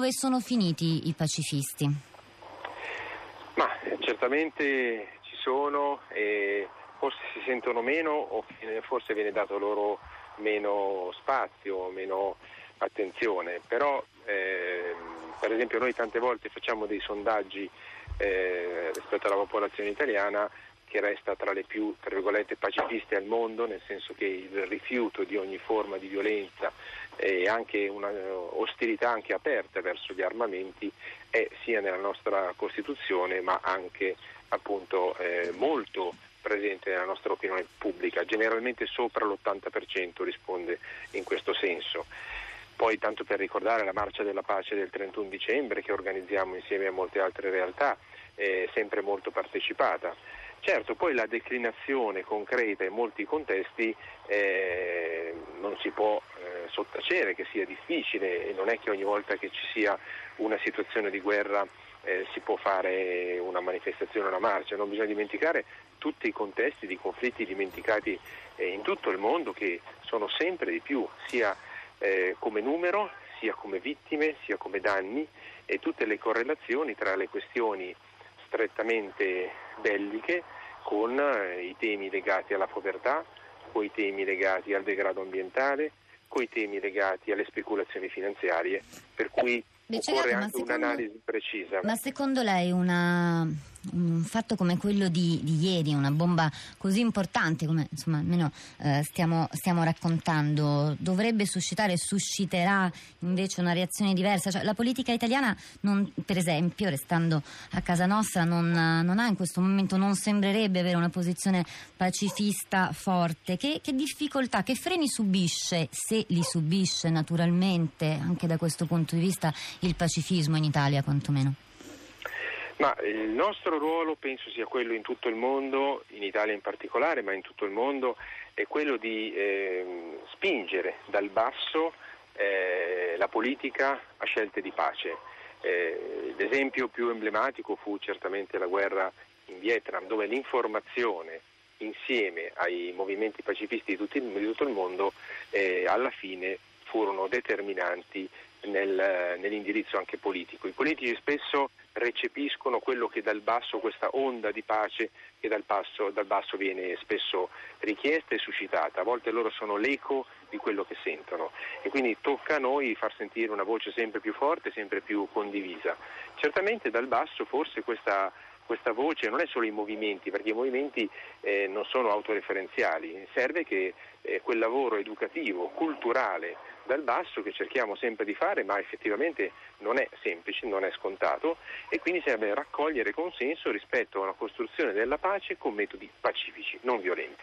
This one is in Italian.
dove sono finiti i pacifisti? Ma certamente ci sono e forse si sentono meno o forse viene dato loro meno spazio, meno attenzione, però eh, per esempio noi tante volte facciamo dei sondaggi eh, rispetto alla popolazione italiana che resta tra le più tra pacifiste al mondo, nel senso che il rifiuto di ogni forma di violenza e anche una ostilità anche aperta verso gli armamenti è sia nella nostra Costituzione ma anche appunto eh, molto presente nella nostra opinione pubblica, generalmente sopra l'80% risponde in questo senso. Poi tanto per ricordare la marcia della pace del 31 dicembre che organizziamo insieme a molte altre realtà, è sempre molto partecipata. Certo, poi la declinazione concreta in molti contesti eh, non si può eh, sottacere che sia difficile e non è che ogni volta che ci sia una situazione di guerra eh, si può fare una manifestazione, una marcia, non bisogna dimenticare tutti i contesti di conflitti dimenticati eh, in tutto il mondo che sono sempre di più, sia eh, come numero, sia come vittime, sia come danni e tutte le correlazioni tra le questioni strettamente belliche con eh, i temi legati alla povertà, con i temi legati al degrado ambientale, con i temi legati alle speculazioni finanziarie, per cui occorre anche secondo, un'analisi precisa. Ma secondo lei una, un fatto come quello di, di, ieri, una bomba così importante come insomma almeno eh, stiamo, stiamo, raccontando, dovrebbe suscitare, susciterà invece una reazione diversa? Cioè, la politica italiana, non, per esempio, restando a casa nostra, non, non, ha in questo momento, non sembrerebbe avere una posizione pacifista forte. Che, che difficoltà, che freni subisce, se li subisce naturalmente, anche da questo punto di vista, il pacifismo in Italia quantomeno? Ma il nostro ruolo penso sia quello in tutto il mondo, in Italia in particolare, ma in tutto il mondo, è quello di eh, spingere dal basso eh, la politica a scelte di pace. Eh, l'esempio più emblematico fu certamente la guerra in Vietnam, dove l'informazione insieme ai movimenti pacifisti di, tutto il mondo eh, alla fine furono determinanti nel, nell'indirizzo anche politico. I politici spesso recepiscono quello che dal basso, questa onda di pace che dal basso, dal basso viene spesso richiesta e suscitata, a volte loro sono l'eco di quello che sentono e quindi tocca a noi far sentire una voce sempre più forte, sempre più condivisa. Certamente dal basso forse questa questa voce non è solo i movimenti, perché i movimenti eh, non sono autoreferenziali, serve che eh, quel lavoro educativo, culturale dal basso che cerchiamo sempre di fare, ma effettivamente non è semplice, non è scontato e quindi serve raccogliere consenso rispetto a una costruzione della pace con metodi pacifici, non violenti.